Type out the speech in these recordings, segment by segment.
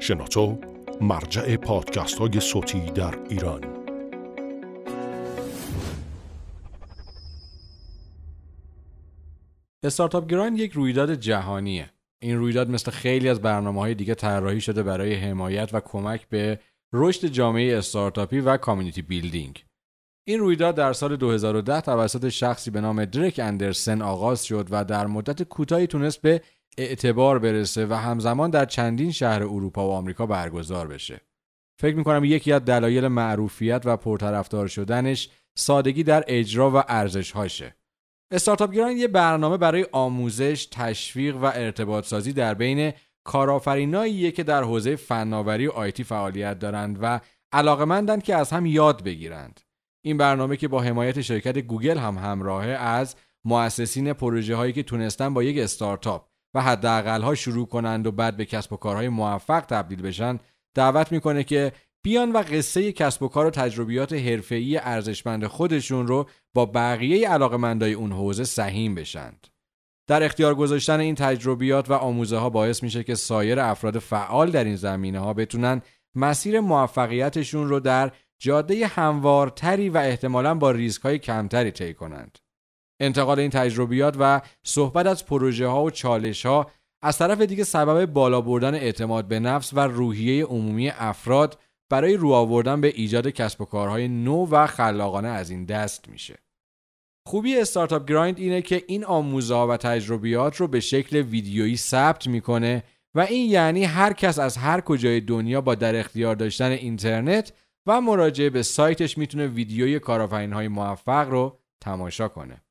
شنوتو مرجع پادکست های صوتی در ایران. Startup Grind یک رویداد جهانیه. این رویداد مثل خیلی از برنامه های دیگه طراحی شده برای حمایت و کمک به رشد جامعه استارتاپی و community building. این رویداد در سال 2010 توسط شخصی به نام درک اندرسن آغاز شد و در مدت کوتاهی تونست به اعتبار برسه و همزمان در چندین شهر اروپا و آمریکا برگزار بشه. فکر می‌کنم یکی از دلایل معروفیت و پرطرفدار شدنش سادگی در اجرا و ارزش هاشه. استارتاپ گران یه برنامه برای آموزش، تشویق و ارتباط سازی در بین کارآفریناییه که در حوزه فناوری و آیتی فعالیت دارند و علاقمندند که از هم یاد بگیرند. این برنامه که با حمایت شرکت گوگل هم همراهه از مؤسسین پروژه هایی که تونستن با یک استارتاپ و حداقل ها شروع کنند و بعد به کسب و کارهای موفق تبدیل بشن دعوت می‌کنه که بیان و قصه کسب و کار و تجربیات حرفه‌ای ارزشمند خودشون رو با بقیه علاقمندای اون حوزه سهیم بشند. در اختیار گذاشتن این تجربیات و آموزه ها باعث میشه که سایر افراد فعال در این زمینه ها بتونن مسیر موفقیتشون رو در جاده هموارتری و احتمالا با ریسک های کمتری طی کنند. انتقال این تجربیات و صحبت از پروژه ها و چالش ها از طرف دیگه سبب بالا بردن اعتماد به نفس و روحیه عمومی افراد برای رو آوردن به ایجاد کسب و کارهای نو و خلاقانه از این دست میشه. خوبی استارتاپ گرایند اینه که این آموزه و تجربیات رو به شکل ویدیویی ثبت می‌کنه و این یعنی هر کس از هر کجای دنیا با در اختیار داشتن اینترنت و مراجعه به سایتش می‌تونه ویدیوی کارآفرین‌های موفق رو تماشا کنه.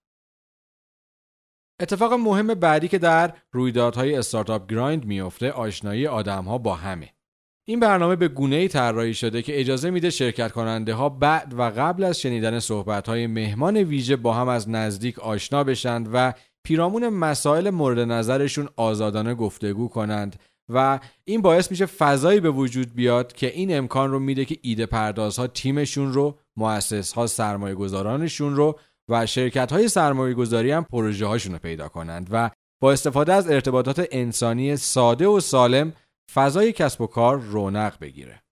اتفاق مهم بعدی که در رویدادهای استارتاپ گرایند میفته آشنایی آدمها با همه. این برنامه به گونه ای طراحی شده که اجازه میده شرکت کننده ها بعد و قبل از شنیدن صحبت های مهمان ویژه با هم از نزدیک آشنا بشند و پیرامون مسائل مورد نظرشون آزادانه گفتگو کنند و این باعث میشه فضایی به وجود بیاد که این امکان رو میده که ایده پردازها تیمشون رو مؤسس ها سرمایه گذارانشون رو و شرکت های سرمایه گذاری هم پروژه هاشون رو پیدا کنند و با استفاده از ارتباطات انسانی ساده و سالم فضای کسب و کار رونق بگیره.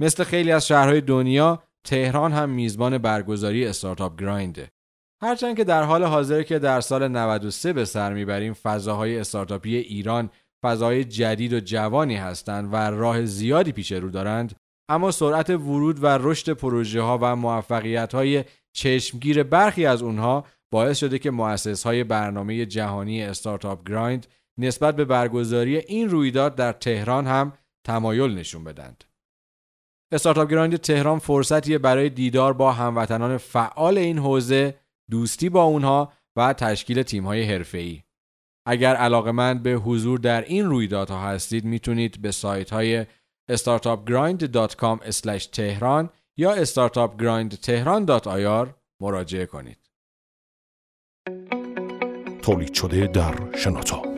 مثل خیلی از شهرهای دنیا تهران هم میزبان برگزاری استارتاپ گراینده. هرچند که در حال حاضر که در سال 93 به سر می‌بریم فضاهای استارتاپی ایران فضای جدید و جوانی هستند و راه زیادی پیش رو دارند اما سرعت ورود و رشد پروژه ها و موفقیت های چشمگیر برخی از اونها باعث شده که مؤسس های برنامه جهانی استارتاپ گرایند نسبت به برگزاری این رویداد در تهران هم تمایل نشون بدند. استارتاپ گرایند تهران فرصتیه برای دیدار با هموطنان فعال این حوزه، دوستی با اونها و تشکیل تیم‌های حرفه‌ای. اگر علاقمند به حضور در این رویدادها هستید می‌تونید به سایت های یا استارتاپ گرایند تهران دات مراجعه کنید. تولید شده در شنوتو